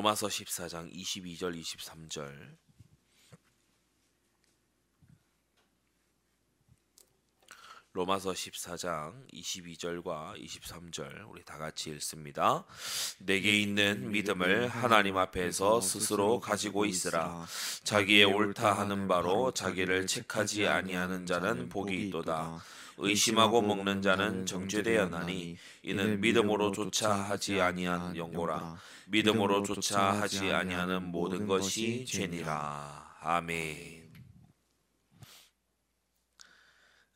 로마서 14장 22절 23절 로마서 14장 22절과 23절 우리 다 같이 읽습니다. 내게 있는 믿음을 하나님 앞에서 스스로 가지고 있으라. 자기의 옳다 하는 바로 자기를 책하지 아니하는 자는 복이 있도다. 의심하고 먹는 자는 정죄되었나니 이는 믿음으로조차 하지 아니한 영고라. 믿음으로조차 하지 아니하는 모든 것이 죄니라. 아멘.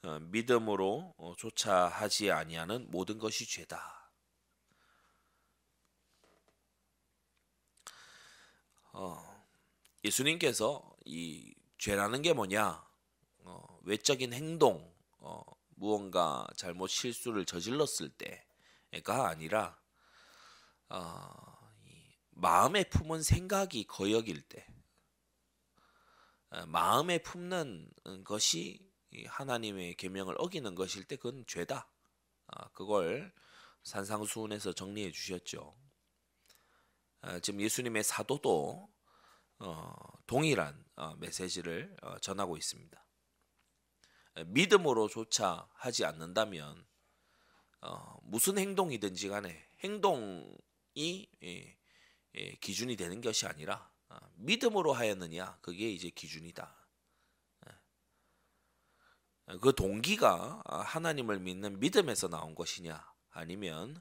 어, 믿음으로 어, 조차 하지 아니하는 모든 것이 죄다. 어, 예수님께서 이 죄라는 게 뭐냐? 어, 외적인 행동, 어, 무언가 잘못 실수를 저질렀을 때가 아니라 어, 마음에 품은 생각이 거역일 때, 어, 마음에 품는 것이 하나님의 계명을 어기는 것일 때 그건 죄다. 아, 그걸 산상수훈에서 정리해 주셨죠. 아, 지금 예수님의 사도도 어, 동일한 어, 메시지를 어, 전하고 있습니다. 믿음으로조차 하지 않는다면 무슨 행동이든지 간에 행동이 예, 예, 기준이 되는 것이 아니라 아, 믿음으로 하였느냐 그게 이제 기준이다. 그 동기가 하나님을 믿는 믿음에서 나온 것이냐 아니면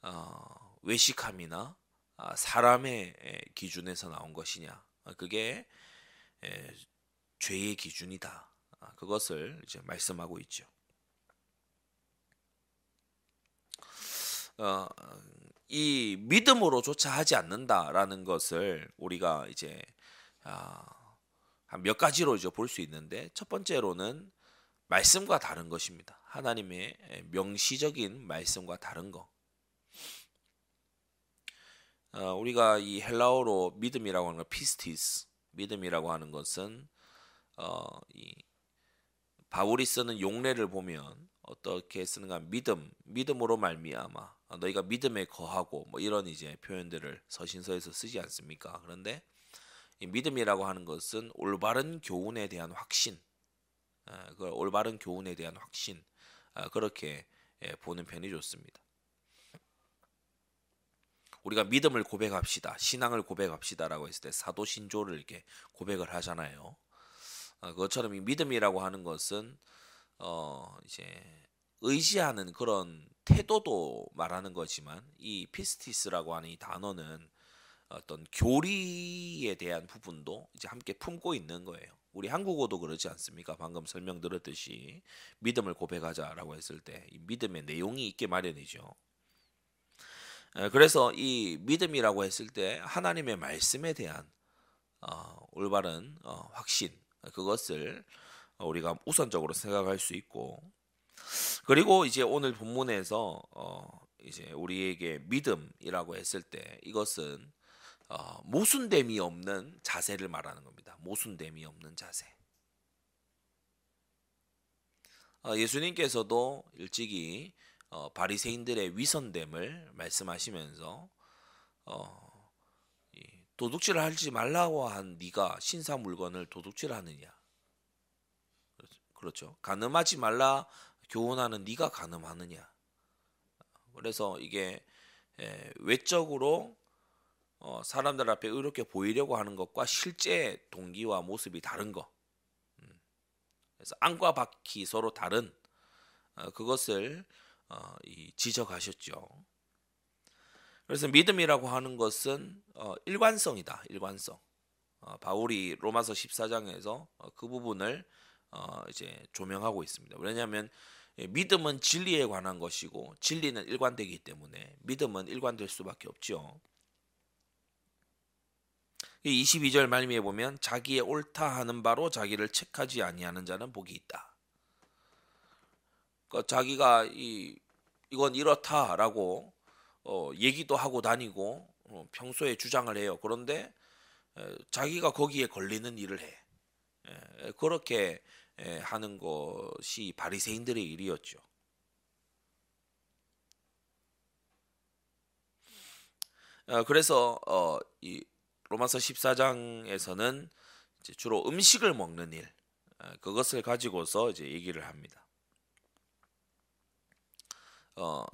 어, 외식함이나 아, 사람의 기준에서 나온 것이냐 그게 죄의 기준이다 아, 그것을 이제 말씀하고 있죠. 어, 이 믿음으로조차 하지 않는다라는 것을 우리가 이제 아, 한몇 가지로 이제 볼 수 있는데 첫 번째로는 말씀과 다른 것입니다. 하나님의 명시적인 말씀과 다른 거. 어, 우리가 이 헬라어로 믿음이라고 하는 거 피스티스 믿음이라고 하는 것은 어, 이 바울이 쓰는 용례를 보면 어떻게 쓰는가 믿음 믿음으로 말미암아 너희가 믿음에 거하고 뭐 이런 이제 표현들을 서신서에서 쓰지 않습니까? 그런데 이 믿음이라고 하는 것은 올바른 교훈에 대한 확신 그 올바른 교훈에 대한 확신 아, 그렇게 예, 보는 편이 좋습니다. 우리가 믿음을 고백합시다, 신앙을 고백합시다라고 했을 때 사도 신조를 이렇게 고백을 하잖아요. 아, 그것처럼 이 믿음이라고 하는 것은 어 이제 의지하는 그런 태도도 말하는 거지만 이 피스티스라고 하는 이 단어는 어떤 교리에 대한 부분도 이제 함께 품고 있는 거예요. 우리 한국어도 그렇지 않습니까? 방금 설명 들었듯이 믿음을 고백하자라고 했을 때이 믿음의 내용이 있게 마련이죠. 그래서 이 믿음이라고 했을 때 하나님의 말씀에 대한 어, 올바른 어, 확신 그것을 우리가 우선적으로 생각할 수 있고 그리고 이제 오늘 본문에서 어, 이제 우리에게 믿음이라고 했을 때 이것은 어, 모순됨이 없는 자세를 말하는 겁니다. 모순됨이 없는 자세. 어, 예수님께서도 일찍이 어, 바리새인들의 위선됨을 말씀하시면서 어, 도둑질 하지 말라고 한 네가 신사 물건을 도둑질하느냐? 그렇죠. 가늠하지 말라 교훈하는 네가 가늠하느냐? 그래서 이게 외적으로 어, 사람들 앞에 의롭게 보이려고 하는 것과 실제 동기와 모습이 다른 것. 음. 그래서 안과 밖이 서로 다른 어, 그것을 어, 이, 지적하셨죠. 그래서 믿음이라고 하는 것은 어, 일관성이다. 일관성. 어, 바울이 로마서 14장에서 어, 그 부분을 어, 이제 조명하고 있습니다. 왜냐하면 예, 믿음은 진리에 관한 것이고 진리는 일관되기 때문에 믿음은 일관될 수밖에 없죠. 22절 말미에 보면 자기의 옳다 하는 바로 자기를 책하지 아니하는 자는 복이 있다. 그러니까 자기가 이 이건 이렇다라고 어, 얘기도 하고 다니고 어, 평소에 주장을 해요. 그런데 에, 자기가 거기에 걸리는 일을 해. 에, 그렇게 에, 하는 것이 바리새인들의 일이었죠. 어, 그래서 어, 이 로마서 14장에서는 주로 음식을 먹는 일 어, 그것을 가지고서 이제 얘기를 합니다. 어,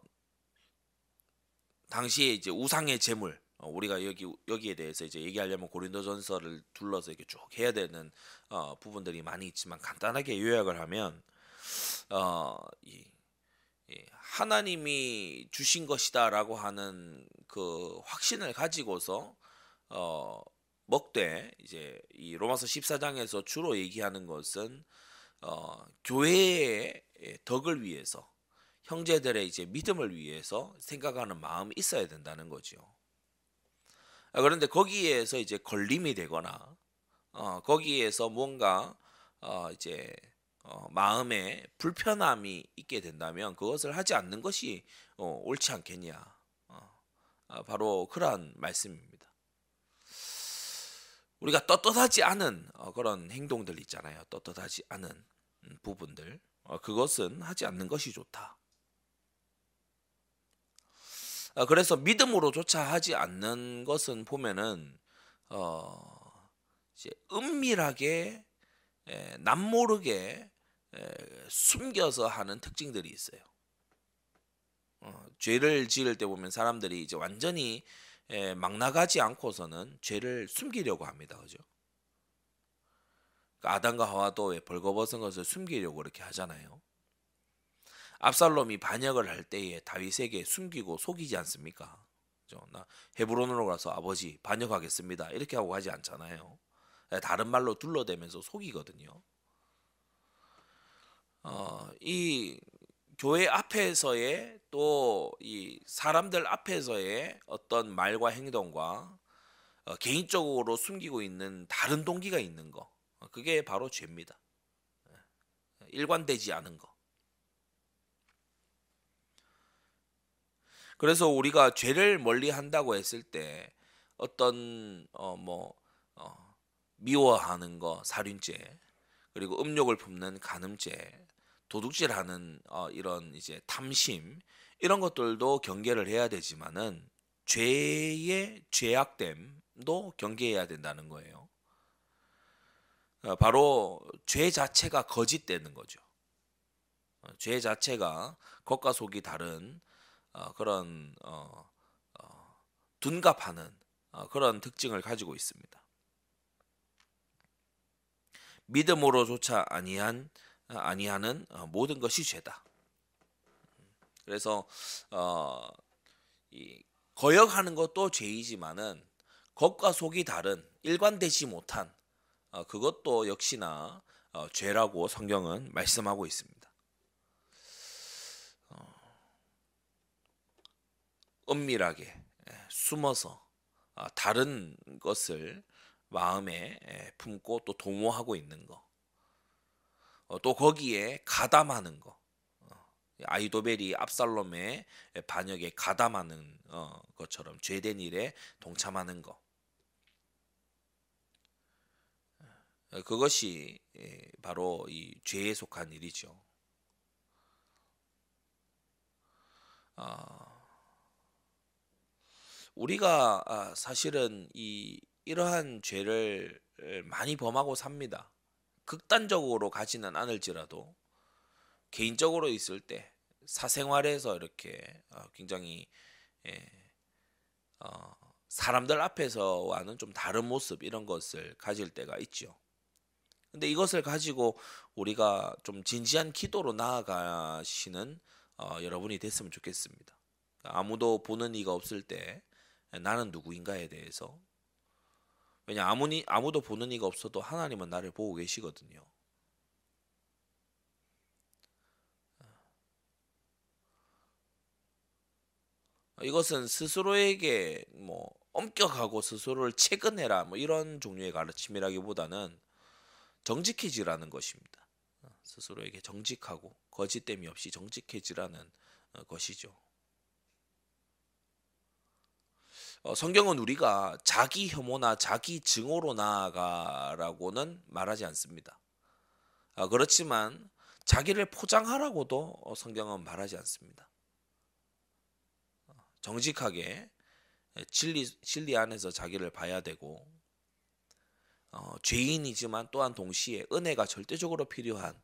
당시에 이제 우상의 제물 어, 우리가 여기 여기에 대해서 이제 얘기하려면 고린도전서를 둘러서 이렇게 쭉 해야 되는 어, 부분들이 많이 있지만 간단하게 요약을 하면 어, 이, 이 하나님이 주신 것이다라고 하는 그 확신을 가지고서 어, 먹되 이제 이 로마서 14장에서 주로 얘기하는 것은 어, 교회의 덕을 위해서 형제들의 이제 믿음을 위해서 생각하는 마음이 있어야 된다는 거죠. 아, 그런데 거기에서 이제 걸림이 되거나 어, 거기에서 뭔가 어, 이제 어, 마음에 불편함이 있게 된다면 그것을 하지 않는 것이 어, 옳지 않겠냐. 어, 아, 바로 그러한 말씀입니다. 우리가 떳떳하지 않은 어, 그런 행동들 있잖아요. 떳떳하지 않은 음, 부분들 어, 그것은 하지 않는 것이 좋다. 어, 그래서 믿음으로조차 하지 않는 것은 보면은 어 이제 은밀하게 에, 남모르게 에, 숨겨서 하는 특징들이 있어요. 어, 죄를 지을 때 보면 사람들이 이제 완전히 에, 막 나가지 않고서는 죄를 숨기려고 합니다. 그죠? 그러니까 아담과 하와도 벌거벗은 것을 숨기려고 그렇게 하잖아요. 압살롬이 반역을 할 때에 다윗에게 숨기고 속이지 않습니까? 나 헤브론으로 가서 아버지 반역하겠습니다. 이렇게 하고 가지 않잖아요. 예, 다른 말로 둘러대면서 속이거든요. 어, 이 교회 앞에서의 또 이 사람들 앞에서의 어떤 말과 행동과 어, 개인적으로 숨기고 있는 다른 동기가 있는 거 어, 그게 바로 죄입니다. 예, 일관되지 않은 거. 그래서 우리가 죄를 멀리 한다고 했을 때 어떤 어뭐 어, 미워하는 거 살인죄 그리고 음욕을 품는 간음죄 도둑질하는 어, 이런 이제 탐심 이런 것들도 경계를 해야 되지만은 죄의 죄악됨도 경계해야 된다는 거예요. 어, 바로 죄 자체가 거짓되는 거죠. 어, 죄 자체가 겉과 속이 다른 어, 그런 어, 어, 둔갑하는 어, 그런 특징을 가지고 있습니다. 믿음으로조차 아니한 아니하는 어, 모든 것이 죄다. 그래서 어, 이 거역하는 것도 죄이지만은 겉과 속이 다른 일관되지 못한 어, 그것도 역시나 어, 죄라고 성경은 말씀하고 있습니다. 은밀하게 예, 숨어서 아, 다른 것을 마음에 예, 품고 또 도모하고 있는 거. 어, 또 거기에 가담하는 거. 어, 아이도벨이 압살롬의 반역에 가담하는 어, 것처럼 죄된 일에 동참하는 거. 그것이 예, 바로 이 죄에 속한 일이죠. 우리가 아, 사실은 이 이러한 죄를 많이 범하고 삽니다. 극단적으로 가지는 않을지라도 개인적으로 있을 때 사생활에서 이렇게 어, 굉장히 예, 어, 사람들 앞에서와는 좀 다른 모습 이런 것을 가질 때가 있죠. 근데 이것을 가지고 우리가 좀 진지한 기도로 나아가시는 어, 여러분이 됐으면 좋겠습니다. 아무도 보는 이가 없을 때 나는 누구인가에 대해서 왜냐 아무니 아무도 보는 이가 없어도 하나님은 나를 보고 계시거든요. 이것은 스스로에게 뭐 엄격하고 스스로를 체근해라 뭐 이런 종류의 가르침이라기보다는 정직해지라는 것입니다. 스스로에게 정직하고 거짓됨이 없이 정직해지라는 것이죠. 어, 성경은 우리가 자기 혐오나 자기 증오로 나아가라고는 말하지 않습니다. 아, 그렇지만 자기를 포장하라고도 어, 성경은 말하지 않습니다. 어, 정직하게 진리 진리 안에서 자기를 봐야 되고 어, 죄인이지만 또한 동시에 은혜가 절대적으로 필요한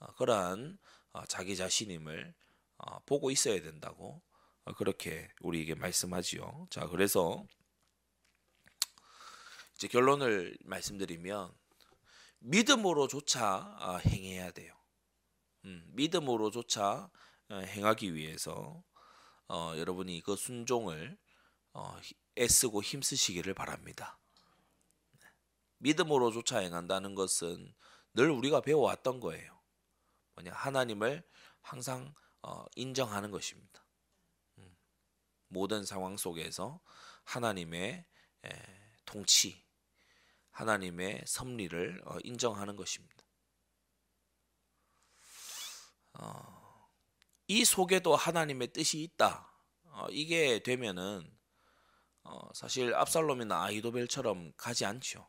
어, 그러한 어, 자기 자신임을 어, 보고 있어야 된다고 어, 그렇게 우리에게 말씀하지요. 자, 그래서 이제 결론을 말씀드리면 믿음으로조차 어, 행해야 돼요. 음, 믿음으로조차 어, 행하기 위해서 어, 여러분이 그 순종을 어, 애쓰고 힘쓰시기를 바랍니다. 믿음으로조차 행한다는 것은 늘 우리가 배워왔던 거예요. 뭐냐 하나님을 항상 어, 인정하는 것입니다. 음, 모든 상황 속에서 하나님의 에, 통치, 하나님의 섭리를 어, 인정하는 것입니다. 어, 이 속에도 하나님의 뜻이 있다. 어, 이게 되면은 어, 사실 압살롬이나 아이도벨처럼 가지 않죠.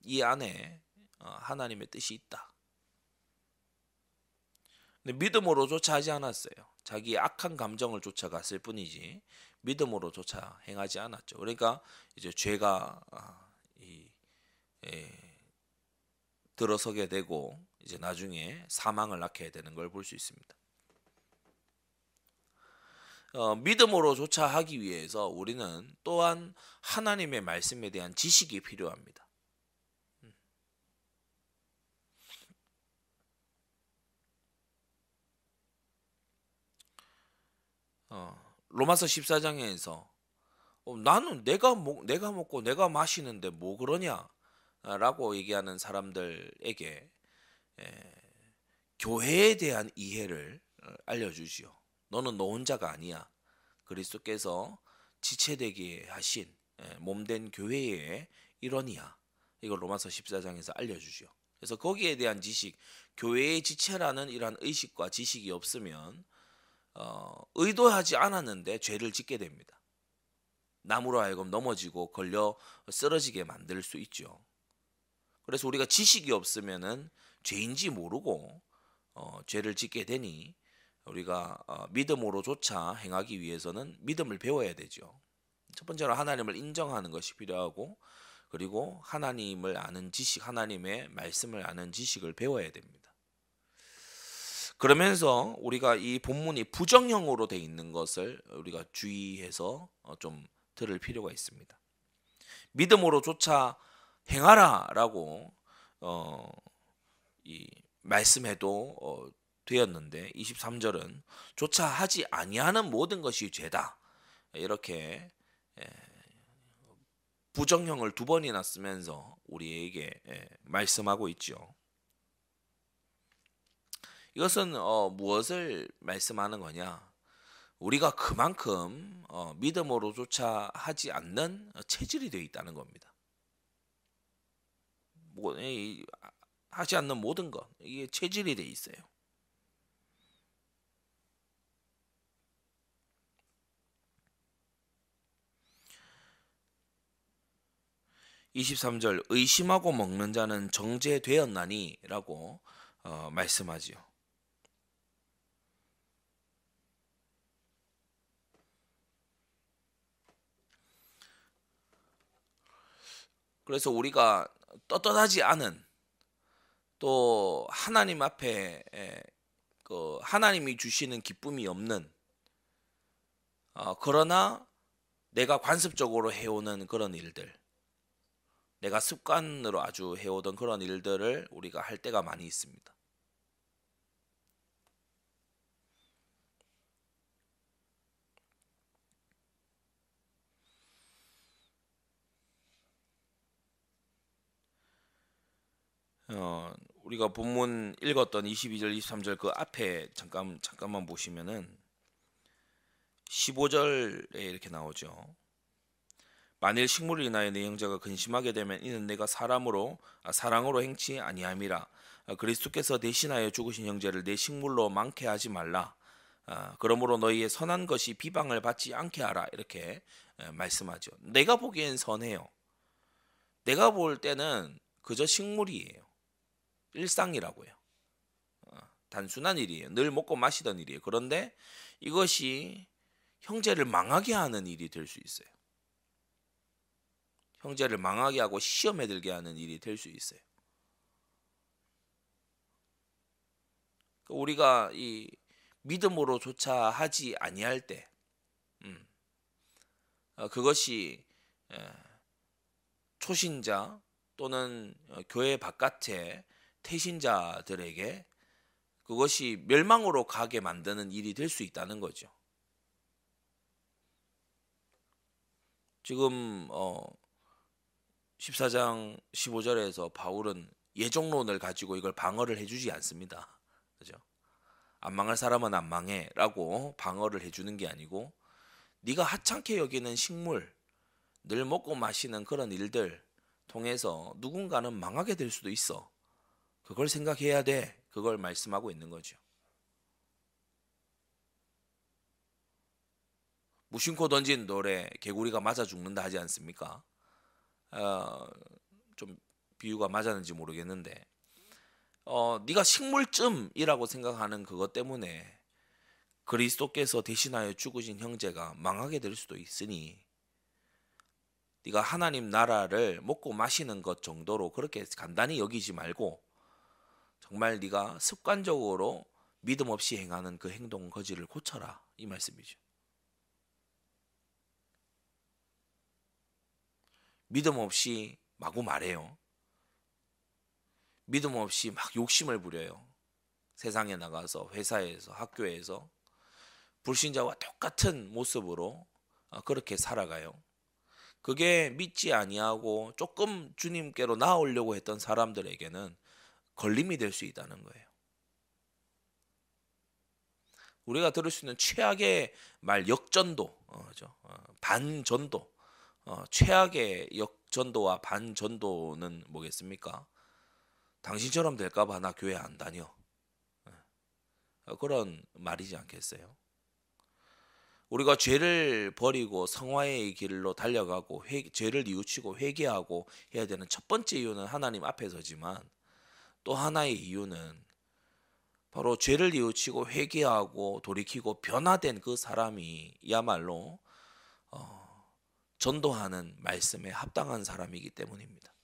이 안에 어, 하나님의 뜻이 있다. 근데 믿음으로조차 하지 않았어요. 자기 악한 감정을 쫓아갔을 뿐이지 믿음으로조차 행하지 않았죠. 그러니까 이제 죄가 아, 이, 에, 들어서게 되고 이제 나중에 사망을 낳게 되는 걸 볼 수 있습니다. 어, 믿음으로 조차 하기 위해서 우리는 또한 하나님의 말씀에 대한 지식이 필요합니다. 어, 로마서 14장에서 어, 나는 내가 먹 내가 먹고 내가 마시는데 뭐 그러냐라고 얘기하는 사람들에게 에, 교회에 대한 이해를 어, 알려주지요. 너는 너 혼자가 아니야. 그리스도께서 지체되게 하신 몸된 교회의 일원이야. 이걸 로마서 14장에서 알려주죠. 그래서 거기에 대한 지식, 교회의 지체라는 이러한 의식과 지식이 없으면 어, 의도하지 않았는데 죄를 짓게 됩니다. 나무로 하여금 넘어지고 걸려 쓰러지게 만들 수 있죠. 그래서 우리가 지식이 없으면은 죄인지 모르고 어, 죄를 짓게 되니 우리가 어, 믿음으로조차 행하기 위해서는 믿음을 배워야 되죠. 첫 번째로 하나님을 인정하는 것이 필요하고 그리고 하나님을 아는 지식, 하나님의 말씀을 아는 지식을 배워야 됩니다. 그러면서 우리가 이 본문이 부정형으로 돼 있는 것을 우리가 주의해서 어, 좀 들을 필요가 있습니다. 믿음으로조차 행하라라고 어, 이 말씀해도 어, 되었는데 23절은 조차 하지 아니하는 모든 것이 죄다 이렇게 에, 부정형을 두 번이나 쓰면서 우리에게 에, 말씀하고 있죠. 이것은 어, 무엇을 말씀하는 거냐? 우리가 그만큼 어, 믿음으로조차 하지 않는 체질이 되어 있다는 겁니다. 뭐, 이, 하지 않는 모든 것 이게 체질이 되어 있어요. (23절) 의심하고 먹는 자는 정죄되었나니라고 어, 말씀하지요. 그래서 우리가 떳떳하지 않은 또 하나님 앞에 그 하나님이 주시는 기쁨이 없는 어, 그러나 내가 관습적으로 해오는 그런 일들 내가 습관으로 아주 해오던 그런 일들을 우리가 할 때가 많이 있습니다. 어, 우리가 본문 읽었던 22절, 23절 그 앞에 잠깐 잠깐만 보시면은 15절에 이렇게 나오죠. 만일 식물을 인하여 내 형제가 근심하게 되면 이는 내가 사람으로 아, 사랑으로 행치 아니함이라. 아, 그리스도께서 대신하여 죽으신 형제를 내 식물로 많게 하지 말라. 아, 그러므로 너희의 선한 것이 비방을 받지 않게 하라 이렇게 말씀하죠. 내가 보기엔 선해요. 내가 볼 때는 그저 식물이에요. 일상이라고요. 어, 단순한 일이에요. 늘 먹고 마시던 일이에요. 그런데 이것이 형제를 망하게 하는 일이 될 수 있어요. 형제를 망하게 하고 시험에 들게 하는 일이 될 수 있어요. 그 우리가 이 믿음으로조차 하지 아니할 때, 음, 어, 그것이 초신자 또는 어, 교회 바깥의 태신자들에게 그것이 멸망으로 가게 만드는 일이 될 수 있다는 거죠. 지금 어 14장 15절에서 바울은 예정론을 가지고 이걸 방어를 해주지 않습니다. 그죠? 안 망할 사람은 안 망해라고 방어를 해주는 게 아니고 네가 하찮게 여기는 식물, 늘 먹고 마시는 그런 일들 통해서 누군가는 망하게 될 수도 있어. 그걸 생각해야 돼. 그걸 말씀하고 있는 거죠. 무심코 던진 돌에 개구리가 맞아 죽는다 하지 않습니까? 어, 좀 비유가 맞았는지 모르겠는데 어, 네가 식물쯤이라고 생각하는 그것 때문에 그리스도께서 대신하여 죽으신 형제가 망하게 될 수도 있으니 네가 하나님 나라를 먹고 마시는 것 정도로 그렇게 간단히 여기지 말고 정말 네가 습관적으로 믿음 없이 행하는 그 행동 거지를 고쳐라 이 말씀이죠. 믿음 없이 마구 말해요. 믿음 없이 막 욕심을 부려요. 세상에 나가서 회사에서 학교에서 불신자와 똑같은 모습으로 어, 그렇게 살아가요. 그게 믿지 아니하고 조금 주님께로 나오려고 했던 사람들에게는 걸림이 될 수 있다는 거예요. 우리가 들을 수 있는 최악의 말 역전도, 어, 어, 반전도, 어, 최악의 역전도와 반전도는 뭐겠습니까? 당신처럼 될까봐 나 교회 안 다녀. 어, 그런 말이지 않겠어요? 우리가 죄를 버리고 성화의 길로 달려가고 회, 죄를 뉘우치고 회개하고 해야 되는 첫 번째 이유는 하나님 앞에서지만 또 하나의 이유는 바로 죄를 뉘우치고 회개하고 돌이키고 변화된 그 사람이야말로 어, 전도하는 말씀에 합당한 사람이기 때문입니다.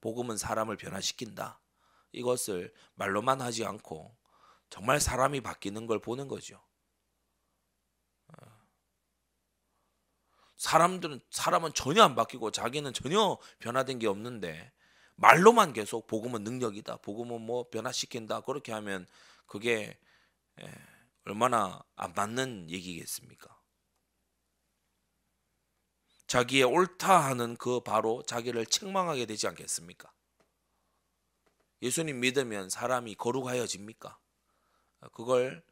복음은 사람을 변화시킨다. 이것을 말로만 하지 않고 정말 사람이 바뀌는 걸 보는 거죠. 사람들은 사람은 전혀 안 바뀌고 자기는 전혀 변화된 게 없는데 말로만 계속 복음은 능력이다. 복음은 뭐 변화시킨다. 그렇게 하면 그게 예, 얼마나 안 맞는 얘기겠습니까? 자기의 옳다 하는 그 바로 자기를 책망하게 되지 않겠습니까? 예수님 믿으면 사람이 거룩하여집니까? 그걸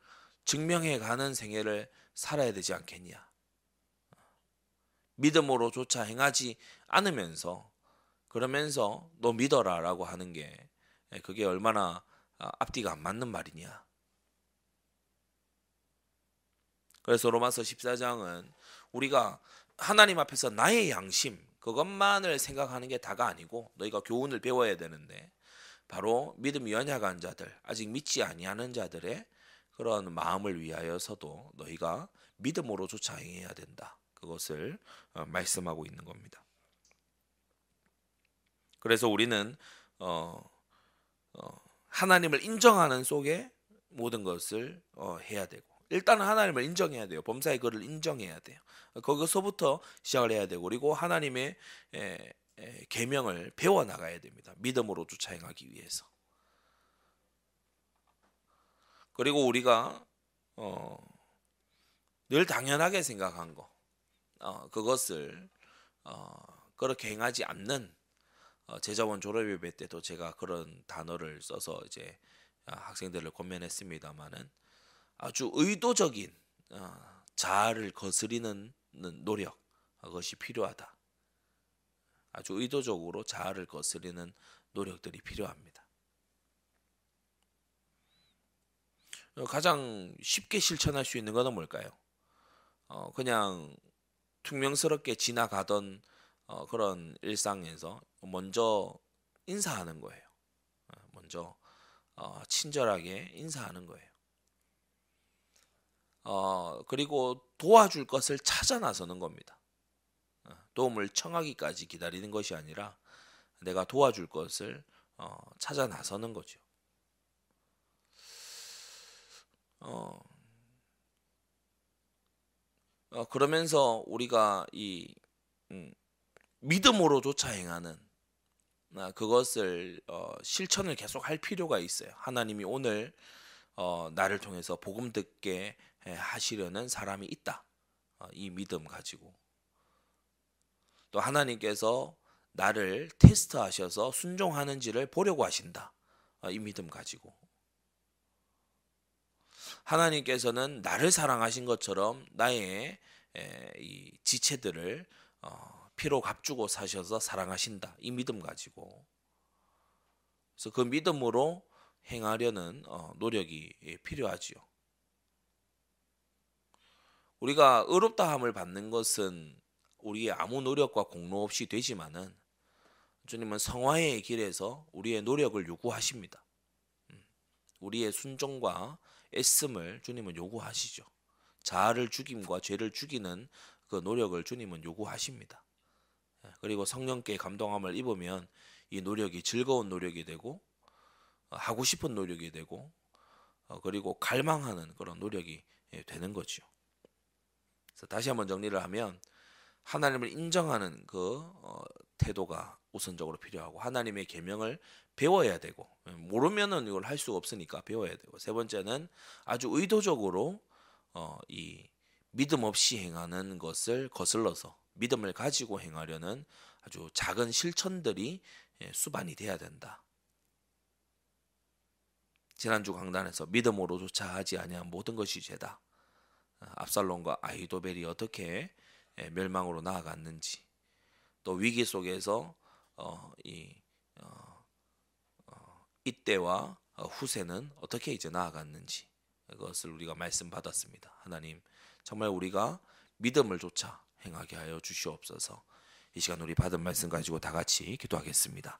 증명해 가는 생애를 살아야 되지 않겠냐? 믿음으로조차 행하지 않으면서 그러면서 너 믿어라라고 하는 게 예, 그게 얼마나 아, 앞뒤가 안 맞는 말이냐. 그래서 로마서 14장은 우리가 하나님 앞에서 나의 양심 그것만을 생각하는 게 다가 아니고 너희가 교훈을 배워야 되는데 바로 믿음이 연약한 자들 아직 믿지 아니하는 자들의 그런 마음을 위하여서도 너희가 믿음으로조차 행해야 된다. 그것을 어, 말씀하고 있는 겁니다. 그래서 우리는 어, 어, 하나님을 인정하는 속에 모든 것을 어, 해야 되고 일단은 하나님을 인정해야 돼요. 범사의 글을 인정해야 돼요. 거기서부터 시작을 해야 되고 그리고 하나님의 에, 에, 계명을 배워 나가야 됩니다. 믿음으로 쫓아 행하기 위해서. 그리고 우리가 어, 늘 당연하게 생각한 거 어, 그것을 어, 그렇게 행하지 않는 어, 제자원 졸업예배 때도 제가 그런 단어를 써서 이제 아, 학생들을 권면했습니다마는 아주 의도적인 어, 자아를 거스리는 노력 그것이 필요하다. 아주 의도적으로 자아를 거스리는 노력들이 필요합니다. 가장 쉽게 실천할 수 있는 것은 뭘까요? 어, 그냥 퉁명스럽게 지나가던 어, 그런 일상에서 먼저 인사하는 거예요. 어, 먼저 어, 친절하게 인사하는 거예요. 어, 그리고 도와줄 것을 찾아 나서는 겁니다. 어, 도움을 청하기까지 기다리는 것이 아니라 내가 도와줄 것을 어, 찾아 나서는 거죠. 어, 어, 그러면서 우리가 이 음, 믿음으로조차 행하는 아, 그것을 어, 실천을 계속 할 필요가 있어요. 하나님이 오늘 어, 나를 통해서 복음 듣게 하시려는 사람이 있다. 어, 이 믿음 가지고 또 하나님께서 나를 테스트하셔서 순종하는지를 보려고 하신다. 어, 이 믿음 가지고 하나님께서는 나를 사랑하신 것처럼 나의 이 지체들을 어, 피로 값주고 사셔서 사랑하신다. 이 믿음 가지고 그래서 그 믿음으로 행하려는 어, 노력이 필요하지요. 우리가 의롭다함을 받는 것은 우리의 아무 노력과 공로 없이 되지만은 주님은 성화의 길에서 우리의 노력을 요구하십니다. 음, 우리의 순종과 애씀을 주님은 요구하시죠. 자아를 죽임과 죄를 죽이는 그 노력을 주님은 요구하십니다. 예, 그리고 성령께 감동함을 입으면 이 노력이 즐거운 노력이 되고 어, 하고 싶은 노력이 되고 어, 그리고 갈망하는 그런 노력이 예, 되는 거죠. 그래서 다시 한번 정리를 하면 하나님을 인정하는 그 어, 태도가 우선적으로 필요하고 하나님의 계명을 배워야 되고 예, 모르면은 이걸 할 수가 없으니까 배워야 되고 세 번째는 아주 의도적으로 어, 이 믿음 없이 행하는 것을 거슬러서 믿음을 가지고 행하려는 아주 작은 실천들이 예, 수반이 돼야 된다. 지난주 강단에서 믿음으로조차 하지 아니한 모든 것이 죄다. 어, 압살롬과 아이도벨이 어떻게 예, 멸망으로 나아갔는지 또 위기 속에서 어, 이 어, 어, 이때와 어, 후세는 어떻게 이제 나아갔는지 그것을 우리가 말씀 받았습니다. 하나님 정말 우리가 믿음을 조차 행하게 하여 주시옵소서. 이 시간 우리 받은 말씀 가지고 다 같이 기도하겠습니다.